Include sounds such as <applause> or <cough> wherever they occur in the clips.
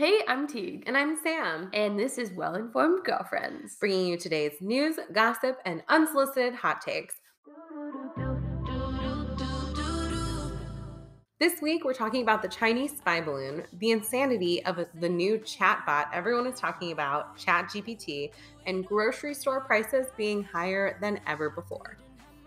Hey, I'm Teague, And I'm Sam, and this is Well Informed Girlfriends. bringing you today's news, gossip, and unsolicited hot takes. This week, we're talking about the Chinese spy balloon, the insanity of the new chatbot everyone is talking about, ChatGPT, and grocery store prices being higher than ever before.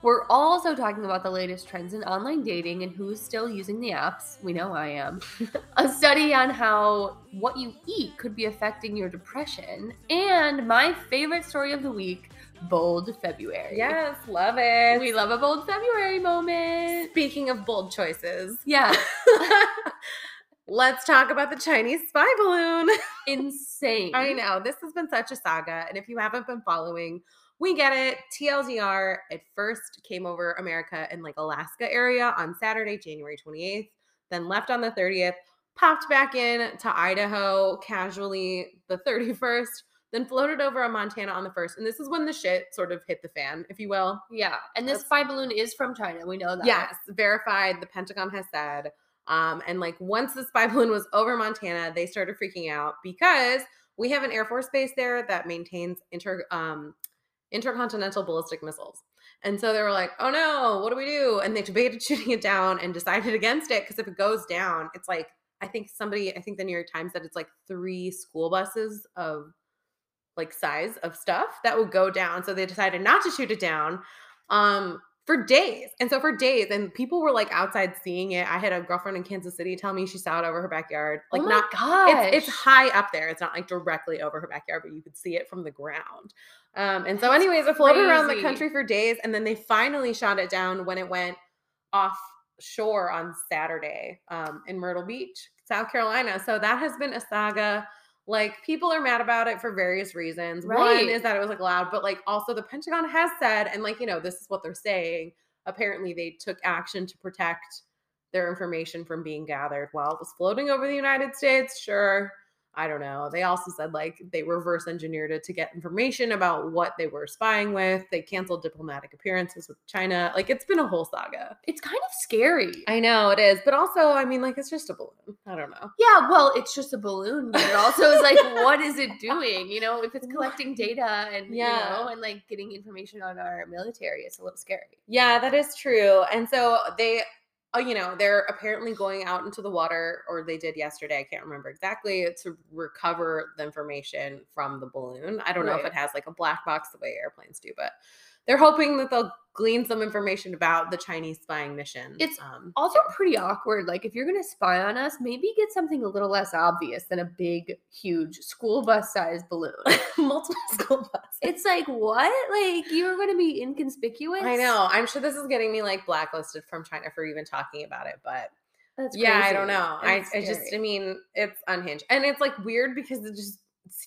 We're also talking about the latest trends in online dating and who's still using the apps. We know I am. <laughs> a study on how what you eat could be affecting your depression, and my favorite story of the week, Bold February. Yes, love it. We love a bold February moment. Speaking of bold choices, Yeah, <laughs> let's talk about the Chinese spy balloon. <laughs> insane. I know this has been such a saga, and if you haven't been following, we get it. TLDR, it first came over America in like Alaska area on Saturday, January 28th, then left on the 30th, popped back in to Idaho casually the 31st, then floated over on Montana on the 1st. And this is when the shit sort of hit the fan, if you will. Yeah, and this That's- spy balloon is from China. We know that. Yes, verified. The Pentagon has said. Um, and like once the spy <laughs> balloon was over Montana, they started freaking out because we have an Air Force base there that maintains inter um, intercontinental ballistic missiles. And so they were like, "Oh no, what do we do?" And they <laughs> debated shooting it down and decided against it because if it goes down, it's like I think somebody, I think the New York Times said it's like three school buses of like size of stuff that would go down. So they decided not to shoot it down um for days. And so for days, and people were like outside seeing it. I had a girlfriend in Kansas City tell me she saw it over her backyard. Like oh not gosh. it's, it's high up there. It's not like directly over her backyard, but you could see it from the ground. Um, and so, That's anyways, it floated around the country for days, and then they finally shot it down when it went offshore on Saturday um, in Myrtle Beach, South Carolina. So that has been a saga. Like people are mad about it for various reasons. One is that it was like loud, but like also the Pentagon has said, and like you know, this is what they're saying. Apparently, they took action to protect their information from being gathered while it was floating over the United States. Sure. I don't know. They also said like they reverse engineered it to get information about what they were spying with. They canceled diplomatic appearances with China. Like it's been a whole saga. it's kind of scary. I know it is, but also, I mean, like it's just a balloon. I don't know. Yeah, well, it's just a balloon, but it also is like, <laughs> what is it doing? You know, if it's collecting data and Yeah. you know, and like getting information on our military, it's a little scary. Yeah, that is true. And so they, uh, you know, they're apparently going out into the water, or they did yesterday. I can't remember exactly to recover the information from the balloon. I don't know if it has like a black box the way airplanes do, but they're hoping that they'll glean some information about the Chinese spying mission. It's um, Also, pretty awkward. Like, if you're gonna spy on us, maybe get something a little less obvious than a big, huge school bus sized balloon. <laughs> <laughs> multiple school buses. it's like, what? Like, you were gonna be inconspicuous? I know. I'm sure this is getting me like blacklisted from China for even talking about it, but That's yeah, I don't know. I, I just, I mean, it's unhinged, and it's like weird because it just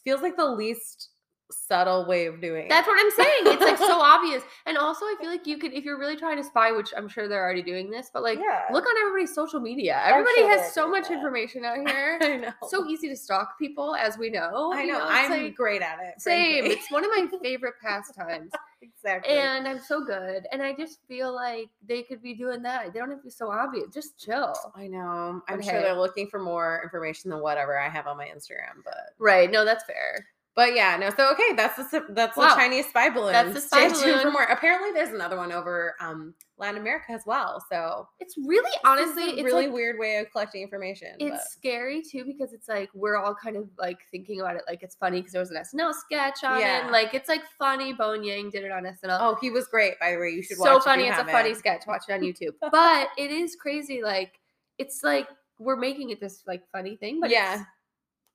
feels like the least subtle way of doing That's it. what I'm saying. It's like so <laughs> obvious. And also, I feel like you could, if you're really trying to spy, which I'm sure they're already doing this, but like, yeah. look on everybody's social media. Everybody sure has so much that. information out <laughs> here. I know. so easy to stalk people, as we know. I you know. I'm like, great at it. same. frankly. It's one of my <laughs> favorite pastimes. exactly. and I'm so good. And I just feel like they could be doing that. They don't have to be so obvious. Just chill. I know. I'm But sure they're looking for more information than whatever I have on my Instagram, but Right. No, that's fair. But yeah, no. So okay, that's the that's Wow. the Chinese spy balloon. That's the spy Stay for balloon. more. Apparently, there's another one over um, Latin America as well. So It's really honestly, a it's really like, weird way of collecting information. It's but- scary too because it's like we're all kind of like thinking about it like it's funny because there was an SNL sketch on Yeah. it. Like it's like funny. Bowen Yang did it on SNL. oh, he was great. By the way, you should watch. It. So funny. It's a haven't. funny sketch. Watch it on YouTube. <laughs> but it is crazy. Like it's like we're making it this like funny thing, but Yeah.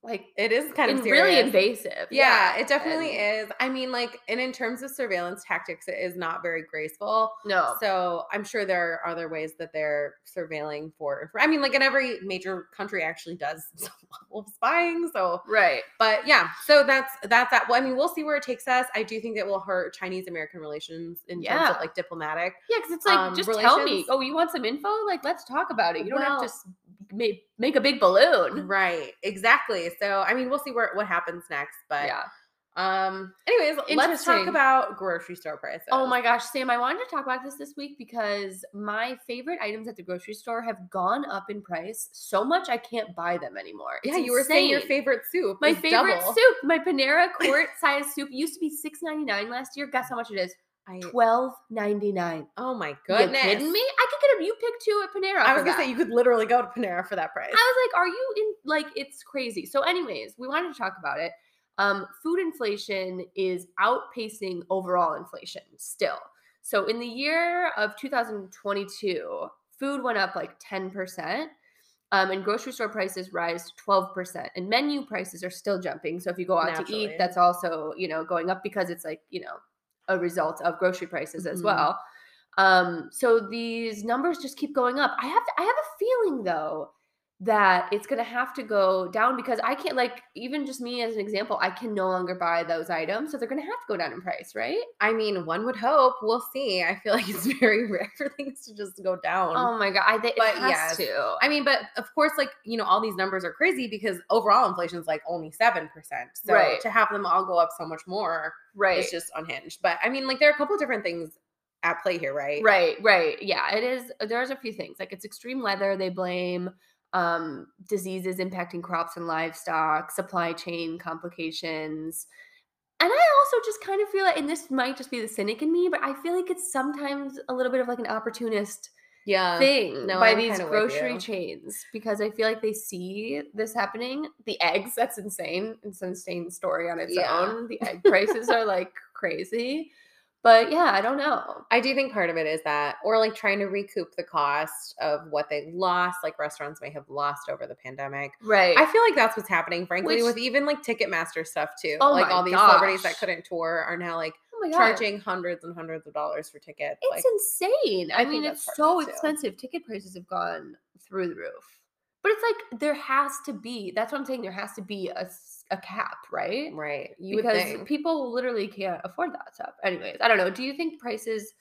Like It is kind of really invasive. Yeah, it definitely and- is. I mean, like, and in terms of surveillance tactics, it is not very graceful. No. So I'm sure there are other ways that they're surveilling for. I mean, like, in every major country actually does <laughs> some level of spying. So, right. but yeah, so that's that's that. Well, I mean, we'll see where it takes us. I do think it will hurt Chinese American relations in terms of like diplomatic. Yeah, because it's like Um, just tell me. Oh, you want some info? Like let's talk about it. You don't have to make make a big balloon. Right. Exactly. So I mean, we'll see where what happens next. But yeah. Um. Anyways, let's talk about grocery store prices. Oh my gosh, Sam, I wanted to talk about this this week because my favorite items at the grocery store have gone up in price so much I can't buy them anymore. Yeah, It's you were saying your favorite soup. My favorite double. soup, my Panera quart size soup used to be six ninety nine last year. Guess how much it is? Twelve ninety nine. oh my You goodness! kidding me? I could get a you pick two at Panera. I was gonna that. say you could literally go to Panera for that price. I was like, are you in like it's crazy. So, anyways, we wanted to talk about it. Um, food inflation is outpacing overall inflation still. So in the year of 2022, food went up like 10%. Um, and grocery store prices rise 12% and menu prices are still jumping so if you go out to eat that's also you know going up because it's like you know a result of grocery prices as Mhm. well um, so these numbers just keep going up. I have I have a feeling though that it's gonna have to go down because I can't like even just me as an example, I can no longer buy those items, so they're gonna have to go down in price, right? I mean, one would hope. We'll see. I feel like it's <laughs> very rare for things to just go down. Oh my god, I think it has yes. to. I mean, but of course, like, you know, all these numbers are crazy because overall inflation is like only 7%. So Right. to have them all go up so much more right. is just unhinged. But I mean, like, there are a couple of different things at play here, right? Right, right. Yeah, it is. There's a few things like it's extreme weather. They blame um, diseases impacting crops and livestock, supply chain complications. And I also just kind of feel like, and this might just be the cynic in me, but I feel like it's sometimes a little bit of like an opportunist Yeah. thing no, by I'm these grocery chains because I feel like they see this happening. The eggs, <laughs> that's insane. It's an insane story on its Yeah. own. The egg prices are like crazy. But yeah, I don't know. I do think part of it is that, or like trying to recoup the cost of what they lost, like restaurants may have lost over the pandemic. Right. I feel like that's what's happening, frankly, Which- with even like Ticketmaster stuff too. Oh like all these celebrities that couldn't tour are now like oh charging hundreds and hundreds of dollars for tickets. It's like, insane. I I, mean, it's so it, expensive. Ticket prices have gone through the roof. But it's like there has to be. That's what I'm saying. There has to be a, a cap, right? right? You because think. people literally can't afford that stuff. Anyways, I don't know. Do you think prices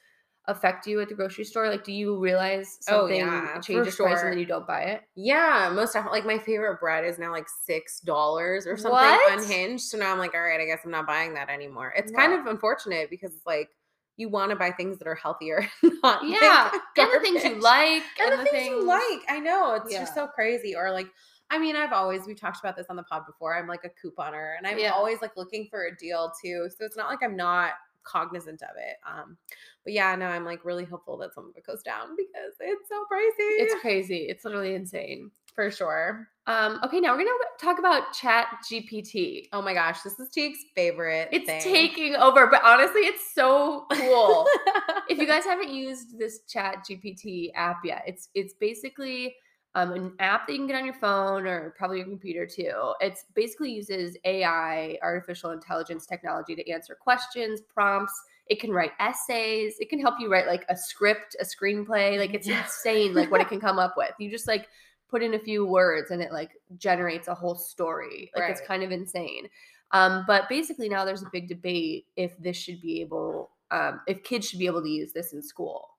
affect you at the grocery store? Like, do you realize Oh, something yeah, for changes price and then you don't buy it? Yeah, most of like my favorite bread is now like six dollars or something What? unhinged. So now I'm like, all right, I guess I'm not buying that anymore. It's kind of unfortunate because it's like you want to buy things that are healthier, <laughs> not like, Yeah, and the things you like, and, the things, you like. I know it's just so crazy. Or like, I mean, I've always we've talked about this on the pod before. I'm like a couponer, and I'm Yeah. always like looking for a deal too. So it's not like I'm not cognizant of it. Um, but yeah, no, I'm like really hopeful that some of it goes down because it's so crazy. It's crazy. It's literally insane. for sure. Um, okay, now we're gonna talk about Chat GPT. Oh my gosh, this is Teague's favorite. It's thing. taking over, but honestly, it's so cool. <laughs> if you guys haven't used this Chat GPT app yet, it's it's basically um, an app that you can get on your phone or probably your computer too. It's basically uses AI, artificial intelligence technology, to answer questions, prompts. It can write essays. It can help you write like a script, a screenplay. Like it's Yeah. insane, like what it <laughs> can come up with. You just like put in a few words and it like generates a whole story. Like it's kind of insane. Um, but basically now there's a big debate if this should be able, um, if kids should be able to use this in school.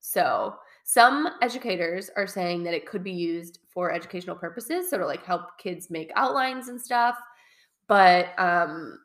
So some educators are saying that it could be used for educational purposes, so to like help kids make outlines and stuff. But um,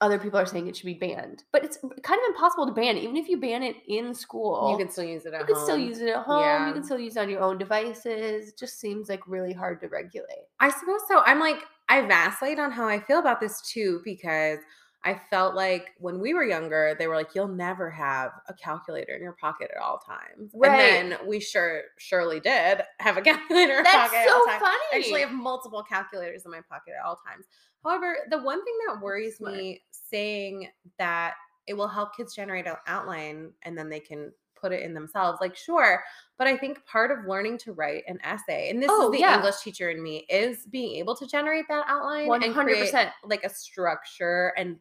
other people are saying it should be banned. But it's kind of impossible to ban, even if you ban it in school. you can still use it at you can home. still use it at home. Yeah. You can still use it on your own devices. It just seems like really hard to regulate. I suppose so. I'm like, I vacillate on how I feel about this too, because I felt like when we were younger, they were like, you'll never have a calculator in your pocket at all times. Right. And then we sure surely did have a <laughs> calculator in our That's pocket at all so funny. I actually have multiple calculators in my pocket at all times. However, the one thing that worries me saying that it will help kids generate an outline and then they can put it in themselves, like, sure. But I think part of learning to write an essay, and this Oh, is the yeah. English teacher in me, is being able to generate that outline One and hundred create like a structure and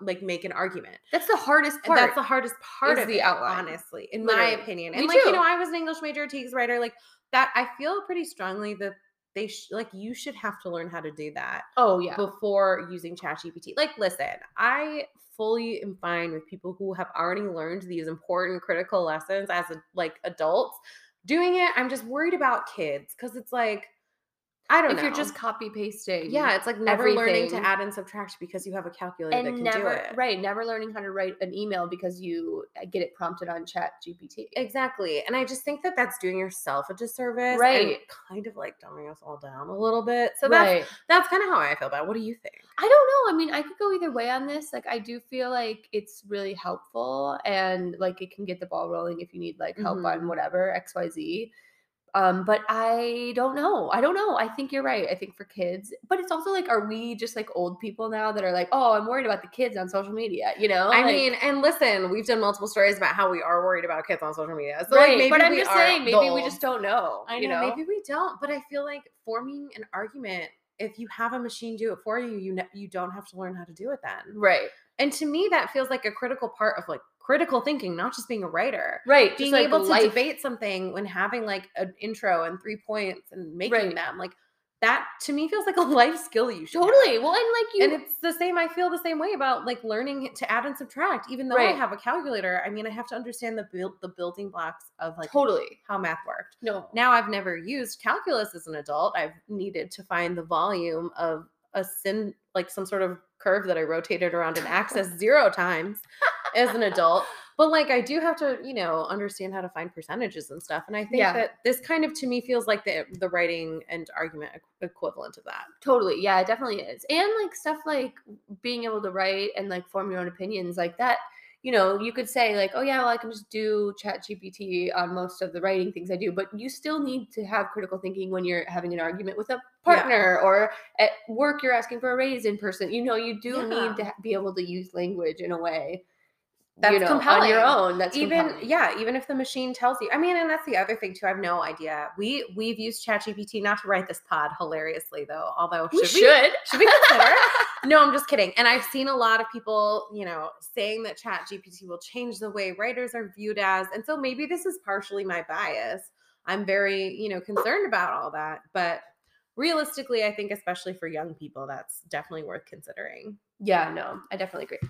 like make an argument. That's the hardest part. that's the hardest part of the it, outline. honestly, in Literally. my opinion. Me And like you know, I was an English major, Teague's writer, like that. I feel pretty strongly that they sh- like you should have to learn how to do that oh yeah. before using ChatGPT. Like, listen, I fully am fine with people who have already learned these important critical lessons as a, like adults doing it. I'm just worried about kids because it's like I don't know. if know. you're just copy pasting. yeah, it's like never learning to add and subtract because you have a calculator that can never do it. right, never learning how to write an email because you uh, get it prompted on Chat GPT. Exactly. And I just think that that's doing yourself a disservice. and Right. kind of like dumbing us all down a little bit. So that's right. that's kind of how I feel about it. What do you think? I don't know. I mean, I could go either way on this. Like, I do feel like it's really helpful and like it can get the ball rolling if you need like help Mhm. on whatever XYZ. Um, but I don't know. I don't know. I think you're right. I think for kids, but it's also like, are we just like old people now that are like, oh, I'm worried about the kids on social media, you know? I Like- mean, and listen, we've done multiple stories about how we are worried about kids on social media. So right. like maybe but I'm we just are saying, maybe we just don't know. I know, you know, maybe we don't, but I feel like forming an argument, if you have a machine do it for you, you you don't have to learn how to do it then. right, And to me, that feels like a critical part of like critical thinking, not just being a writer. right. Being like, able to life- debate something when having like an intro and three points and making Right. them like that to me feels like a <laughs> life skill you should have. Totally. Well, and like you, and it's the same. I feel the same way about like learning to add and subtract. Even though I have a calculator, I mean, I have to understand the build the building blocks of like totally. how math worked. No. Now I've never used calculus as an adult. I've needed to find the volume of a sin like some sort of curve that I rotated around an axis <laughs> zero times as an adult. But like I do have to, you know, understand how to find percentages and stuff. And I think Yeah. that this kind of to me feels like the the writing and argument equivalent of that. Totally. Yeah, it definitely is. And like stuff like being able to write and like form your own opinions like that, you know, you could say like, oh yeah, well I can just do chat GPT on most of the writing things I do, but you still need to have critical thinking when you're having an argument with a partner or at work you're asking for a raise in person. You know, you do Yeah. need to be able to use language in a way That's you know, on compelling. your own. That's even compelling. yeah even if the machine tells you i mean and that's the other thing too i have no idea we we've used ChatGPT not to write this pod hilariously though although we should we should. should we consider <laughs> no i'm just kidding and i've seen a lot of people you know saying that chat gpt will change the way writers are viewed as and so maybe this is partially my bias i'm very you know concerned about all that but realistically i think especially for young people that's definitely worth considering yeah, no, I definitely agree.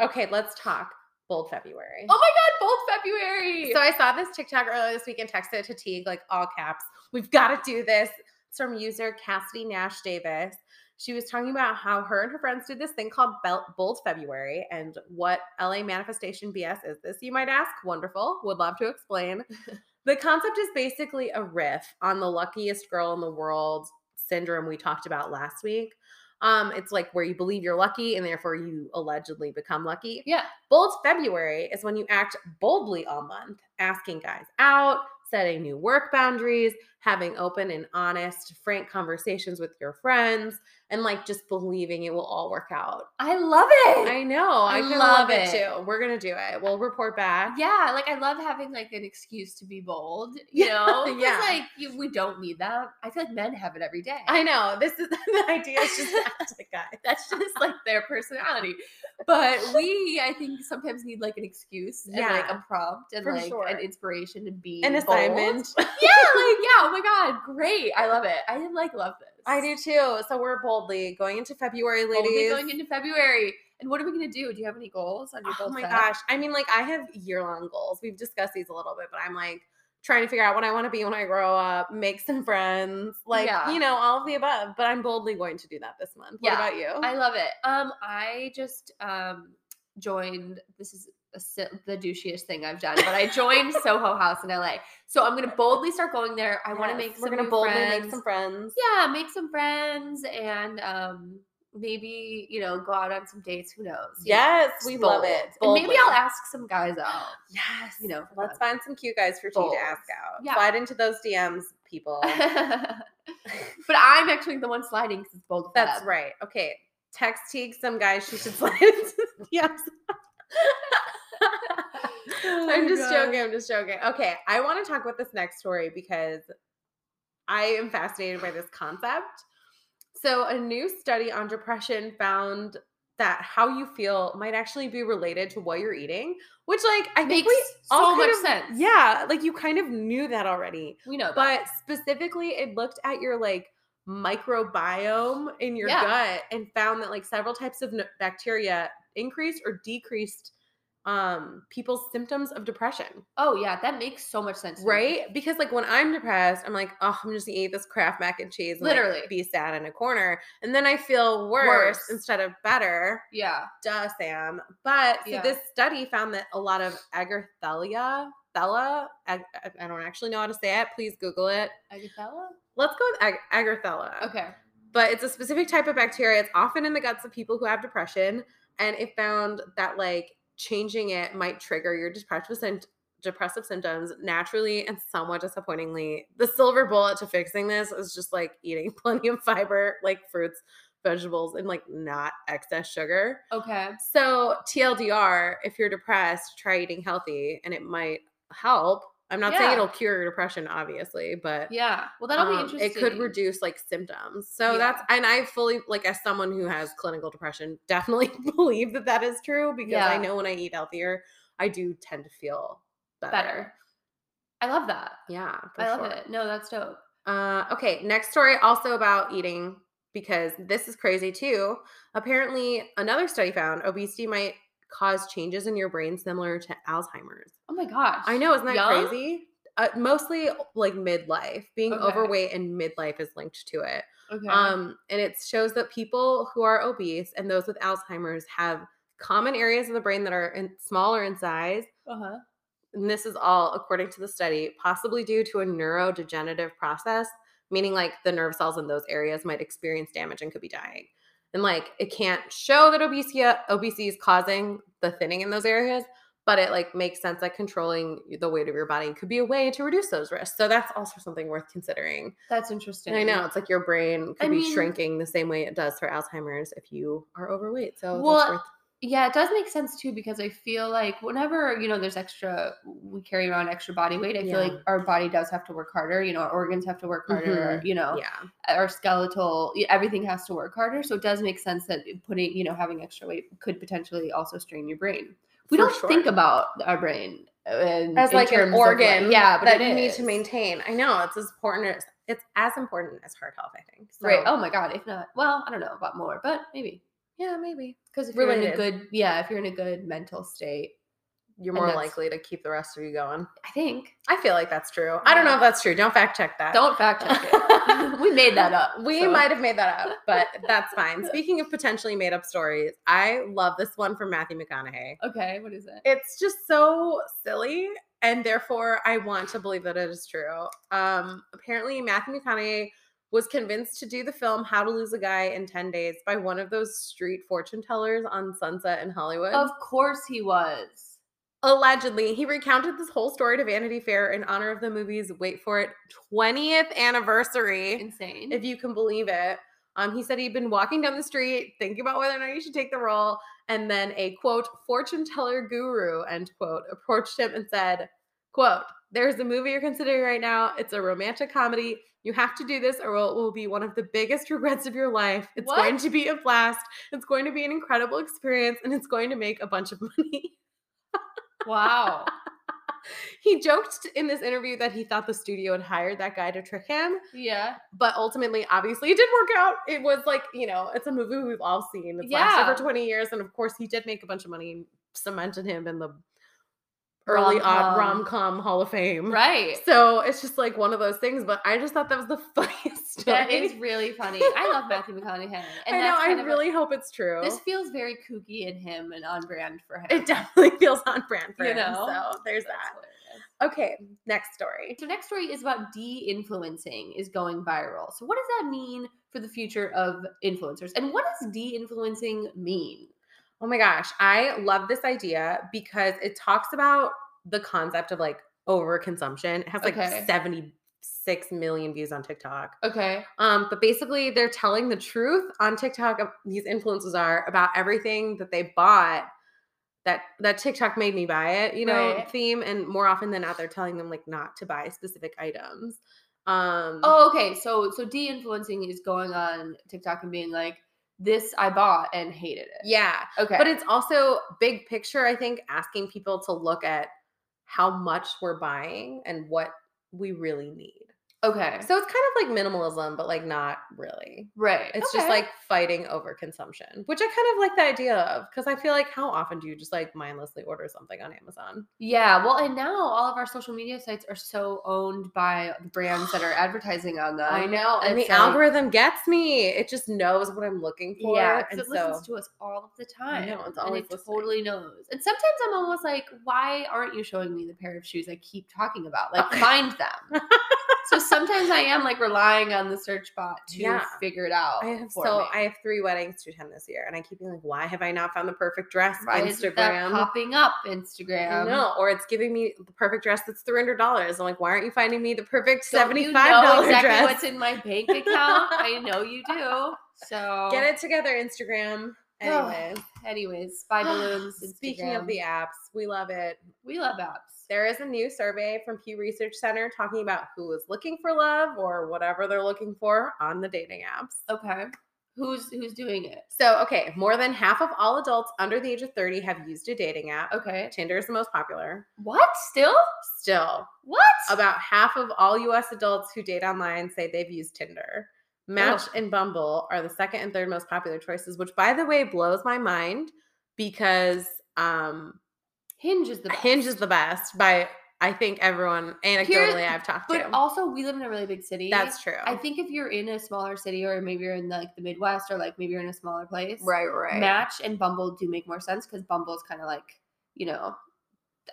okay let's talk bold february Oh my god, both February. So I saw this TikTok earlier this week and texted it to Teague, like all caps. We've got to do this. It's from user Cassidy Nash Davis. She was talking about how her and her friends did this thing called Bold February and what LA Manifestation BS is this, you might ask? Wonderful. Would love to explain. <laughs> the concept is basically a riff on the luckiest girl in the world syndrome we talked about last week. Um, it's like where you believe you're lucky and therefore you allegedly become lucky. yeah. Bold February is when you act boldly all month, asking guys out, setting new work boundaries, having open and honest, frank conversations with your friends, and like just believing it will all work out. I love it. I know. I, I love love it. it. too. We're gonna do it. We'll report back. yeah, like I love having like an excuse to be bold. <laughs> You know, yeah. Like you, we don't need that. I feel like men have it every day. I know. This is <laughs> the idea. Is just guys. <laughs> That's just like their personality. But we, I think, sometimes need like an excuse and like a prompt and for like sure. an inspiration to be An bold. assignment. yeah, like yeah. Oh my god, great! I love it. I like love this. I do too. So we're boldly going into February, ladies. Boldly going into February. And what are we gonna do? Do you have any goals on your Oh bold my Feb? gosh. I mean, like I have year long goals. We've discussed these a little bit, but I'm like trying to figure out what I want to be when I grow up, make some friends, like, Yeah. you know, all of the above. But I'm boldly going to do that this month. What Yeah, about you? I love it. Um, I just um joined. This is the douchiest thing I've done, but I joined <laughs> Soho House in LA. So I'm gonna boldly start going there. I want to make some we're gonna boldly friends. make some friends. yeah, make some friends and um maybe you know go out on some dates. Who knows? you know, Yes, just we love it. And maybe I'll ask some guys out. <gasps> Yes. you know, let's fun. find some cute guys for T Bold. to ask out. Yeah. Slide into those DMs, people. <laughs> but <laughs> I'm actually the one sliding because it's bold. That's right. Okay. Text Teague some guys she should slide into DMs. Oh I'm my just God. Joking. I'm just joking. Okay, I want to talk about this next story because I am fascinated by this concept. So, a new study on depression found that how you feel might actually be related to what you're eating, which, like, I think Makes we all so much of- sense. Yeah, like you kind of knew that already, We know, that. but specifically, it looked at your like microbiome in your Yeah. gut and found that like several types of bacteria increased or decreased um people's symptoms of depression. Oh yeah, that makes so much sense. to me. Right? Because like when I'm depressed, I'm like, oh, I'm just gonna eat this Kraft mac and cheese and like, Literally. be sad in a corner. And then I feel worse, Worse. instead of better. Yeah. Duh, Sam. But so Yeah. this study found that a lot of agarthelia, thella, ag- I don't actually know how to say it. Please Google it. Agatella? Let's go with ag- agarthella. Okay. But it's a specific type of bacteria. It's often in the guts of people who have depression. And it found that like changing it might trigger your depressive sym- depressive symptoms naturally and somewhat disappointingly. The silver bullet to fixing this is just like eating <laughs> plenty of fiber, like fruits, vegetables, and like not excess sugar. Okay. So TLDR, if you're depressed, try eating healthy and it might help. I'm not saying it'll cure your depression, obviously, but Yeah. Well, that'll be um, interesting. It could reduce like symptoms. So Yeah. that's and I fully like as someone who has clinical depression, definitely <laughs> believe that that is true because I know when I eat healthier, I do tend to feel better. better. I love that. Yeah, for I love sure. it. No, that's dope. Uh, okay, next story also about eating because this is crazy too. Apparently, another study found obesity might cause changes in your brain similar to Alzheimer's. Oh my gosh. I know, isn't that Young? crazy? Uh, mostly like midlife. Being Okay. overweight and midlife is linked to it. Okay. Um, and it shows that people who are obese and those with Alzheimer's have common areas of the brain that are in, smaller in size. uh-huh. And this is all according to the study, possibly due to a neurodegenerative process, meaning like the nerve cells in those areas might experience damage and could be dying. And like it can't show that obesity obesity is causing the thinning in those areas, but it like makes sense that controlling the weight of your body could be a way to reduce those risks. So that's also something worth considering. That's interesting. And I know it's like your brain could I be mean- shrinking the same way it does for Alzheimer's if you are overweight. So Well, that's worth Yeah, it does make sense too because I feel like whenever, you know, there's extra we carry around extra body weight, I feel Yeah. like our body does have to work harder, you know, our organs have to work harder, Mhm. you know, yeah. our skeletal, everything has to work harder. So it does make sense that putting, you know, having extra weight could potentially also strain your brain. We For don't sure. think about our brain in, as in like an organ yeah, but that you need to maintain. I know it's as important as it's as important as heart health, I think. So, Right. Oh my god, if not, well, I don't know about more, but maybe. Yeah, maybe. Because if you're in a good, yeah, if you're in a good mental state, You're more likely to keep the rest of you going. I think. I feel like that's true. I don't know if that's true. Don't fact check that. Don't fact check it. <laughs> we made that up. We so. might have made that up, but <laughs> that's fine. Speaking of potentially made up stories, I love this one from Matthew McConaughey. Okay, what is it? It's just so silly, and therefore I want to believe that it is true. Um, apparently, Matthew McConaughey was convinced to do the film How to Lose a Guy in 10 Days by one of those street fortune tellers on Sunset in Hollywood. Of course he was. Allegedly, he recounted this whole story to Vanity Fair in honor of the movie's, wait for it, 20th anniversary Insane. if you can believe it. Um, he said he'd been walking down the street thinking about whether or not he should take the role, and then a quote fortune teller guru end quote approached him and said, "quote There's a movie you're considering right now. It's a romantic comedy. You have to do this, or it will be one of the biggest regrets of your life. It's What? going to be a blast. It's going to be an incredible experience, and it's going to make a bunch of money." wow. <laughs> he joked in this interview that he thought the studio had hired that guy to trick him. Yeah. but ultimately, obviously, it did work out. It was like, you know, it's a movie we've all seen. It's lasted Yeah. for 20 years. And of course, he did make a bunch of money and cemented him in the early Rom-com. odd rom com Hall of Fame. Right. So it's just like one of those things. But I just thought that was the <laughs> funniest story. That is really funny. I love Matthew McConaughey. <laughs> And I know. I of a- really hope it's true. this feels very kooky in him and on brand for him. it definitely <laughs> feels on brand for You him. know? So there's That's that. Okay, next story. So next story is about de-influencing is going viral. So what does that mean for the future of influencers? And what does de-influencing mean? Oh my gosh, I love this idea because it talks about the concept of like overconsumption. It has like Okay. 76 million views on TikTok. Okay. Um, but basically they're telling the truth on TikTok of these influencers are about everything that they bought that that TikTok made me buy it, you know, Right. theme. And more often than not, they're telling them like not to buy specific items. Um Oh, okay. So so de-influencing is going on TikTok and being like, this I bought and hated it. yeah. Okay. But it's also big picture, I think, asking people to look at how much we're buying and what we really need. Okay. So it's kind of like minimalism, but like not really. right. It's just like fighting over consumption, which I kind of like the idea of because I feel like how often do you just like mindlessly order something on Amazon? Yeah, well, and now all of our social media sites are so owned by the brands that are <gasps> advertising on them. I know, and the it's like- algorithm gets me. It just knows what I'm looking for. Yeah, and it so listens to us all of the time. know, it's and always it listening. totally knows. And sometimes I'm almost like, why aren't you showing me the pair of shoes I keep talking about? Like, <laughs> find them. So sometimes I am like relying on the search bot to Yeah. figure it out. I have so me. I have three weddings to attend this year, and I keep being like, why have I not found the perfect dress? Why Instagram. popping up Instagram? know, or it's giving me the perfect dress that's three hundred dollars. I'm like, why aren't you finding me the perfect seventy you five know dollars exactly dress? what's in my <laughs> bank account. I know you do. So Get it together, Instagram. Anyways, Anyways, spy <gasps> balloons. Speaking of Instagram. the apps, we love it. we love apps. There is a new survey from Pew Research Center talking about who is looking for love or whatever they're looking for on the dating apps. Okay. Who's who's doing it? So, okay, more than half of all adults under the age of 30 have used a dating app. Okay. Tinder is the most popular. What? Still? Still, What? about half of all US adults who date online say they've used Tinder. Match and Bumble are the second and third most popular choices, which by the way blows my mind because um Hinge is the best. Hinge is the best by I think everyone anecdotally I've talked But to. But also, we live in a really big city. That's true. I think if you're in a smaller city, or maybe you're in like the Midwest, or like maybe you're in a smaller place, right, right. Match and Bumble do make more sense because Bumble's kind of like, you know,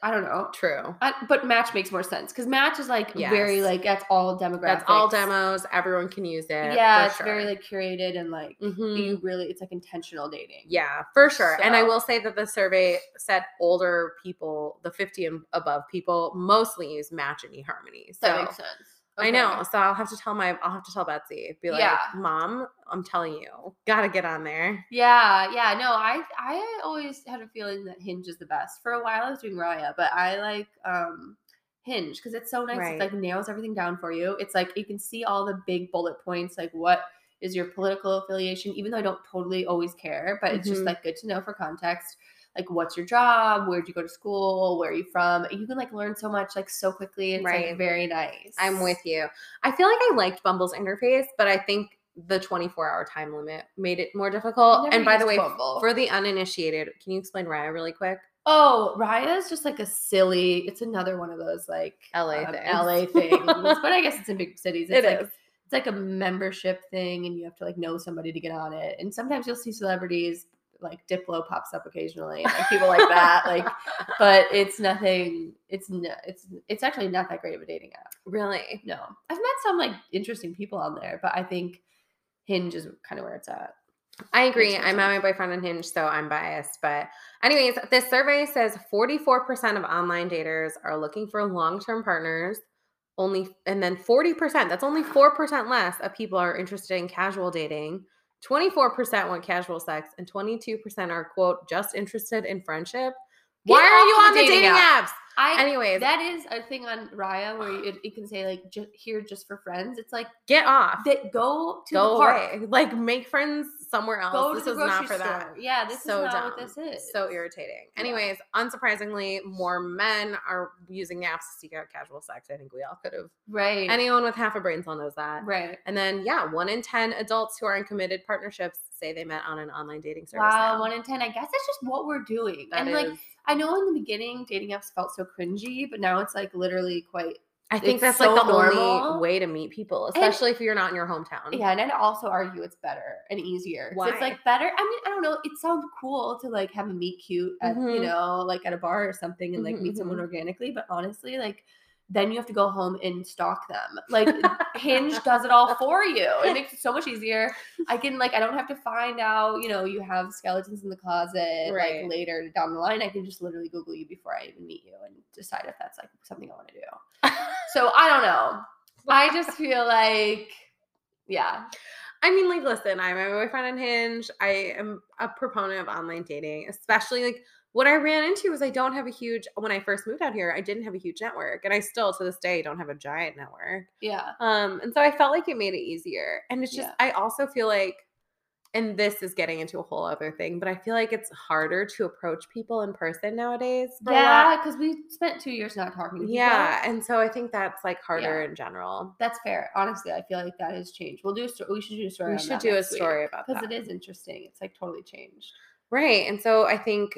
I don't know. True. I, but Match makes more sense because Match is like very like that's all demographics. That's all demos. Everyone can use it. Yeah, it's very like curated and like Mhm. you really it's like intentional dating. Yeah, for sure. And I will say that the survey said older people, the 50 and above people, mostly use Match and eHarmony. So that makes sense. I know. So I'll have to tell my I'll have to tell Betsy. Be like, Yeah. Mom, I'm telling you, gotta get on there. Yeah, yeah. No, I I always had a feeling that Hinge is the best. For a while I was doing Raya, but I like um Hinge because it's so nice. Right. It like nails everything down for you. It's like you can see all the big bullet points, like what is your political affiliation, even though I don't totally always care, but it's just Mhm. like good to know for context. Like what's your job? Where'd you go to school? Where are you from? You can like learn so much like so quickly. It's Right. like very nice. I'm with you. I feel like I liked Bumble's interface, but I think the 24 hour time limit made it more difficult. And by the way, Bumble. for the uninitiated, can you explain Raya really quick? Oh, Raya is just like a silly. It's another one of those like LA um, things. LA things, but I guess it's in big cities. <laughs> It's It like is. it's like a membership thing, and you have to like know somebody to get on it. And sometimes you'll see celebrities like Diplo pops up occasionally, like people like that. Like, <laughs> but it's nothing. It's no, it's it's actually not that great of a dating app. really? No, I've met some like interesting people on there, but I think Hinge is kind of where it's at. I agree. I met my boyfriend on Hinge, so I'm biased. But, anyways, this survey says 44% of online daters are looking for long term partners. Only, and then 40%, that's only 4% less of people are interested in casual dating. 24% want casual sex, and 22% are, quote, just interested in friendship. Why are you on the dating, apps? I Anyways, that is a thing on Raya where you, can say like here just for friends. It's like get off. that go to Go the park. away. Like, make friends somewhere else. Go this to the is not for store. that. Yeah, this so is not dumb. what this is. So irritating. Yeah. Anyways, unsurprisingly, more men are using apps to seek out casual sex. I think we all could have. Right. Anyone with half a brain cell knows that. right. And then, yeah, one in 10 adults who are in committed partnerships say they met on an online dating service. Wow, now. one in ten. I guess that's just what we're doing. That and like is- I know in the beginning dating apps felt so cringy, but now it's like literally quite I think it's that's so like the normal. only way to meet people, especially if you're not in your hometown. yeah, and I'd also argue it's better and easier. So Why? it's like better. I mean, I don't know. It sounds cool to like have a meet cute at you Mhm. know like at a bar or something and like Mhm, meet someone mhm. organically, but honestly, like then you have to go home and stalk them. Like Hinge <laughs> does it all for you. It makes it so much easier. I can like I don't have to find out, you know, you have skeletons in the closet Right. like later down the line. I can just literally Google you before I even meet you and decide if that's like something I want to do. <laughs> So I don't know. I just feel like yeah. I mean, like, listen, I'm my boyfriend on Hinge. I am a proponent of online dating, especially like what I ran into was I don't have a huge when I first moved out here, I didn't have a huge network. And I still to this day don't have a giant network. Yeah. Um, and so I felt like it made it easier. And it's just Yeah. I also feel like and this is getting into a whole other thing, but I feel like it's harder to approach people in person nowadays. for a lot. Yeah, because we spent two years not talking to people. Yeah, and so I think that's like harder in general. That's fair. Honestly, I feel like that has changed. We'll do a story. We should do a story. We should do a story about that. because it is interesting. It's like totally changed. Right. And so I think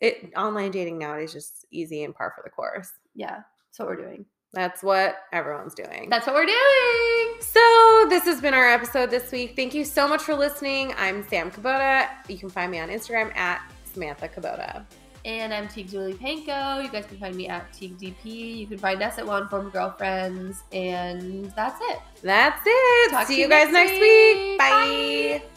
it online dating nowadays is just easy and par for the course. Yeah, that's what we're doing. That's what everyone's doing. That's what we're doing. so this has been our episode this week. Thank you so much for listening. I'm Sam Kubota. You can find me on Instagram at Samantha Kubota. And I'm Teague Julie Panko. You guys can find me at Teague DP. You can find us at One Informed Girlfriends. And that's it. That's it. Talk See to you you guys next next week. week. Bye. Bye.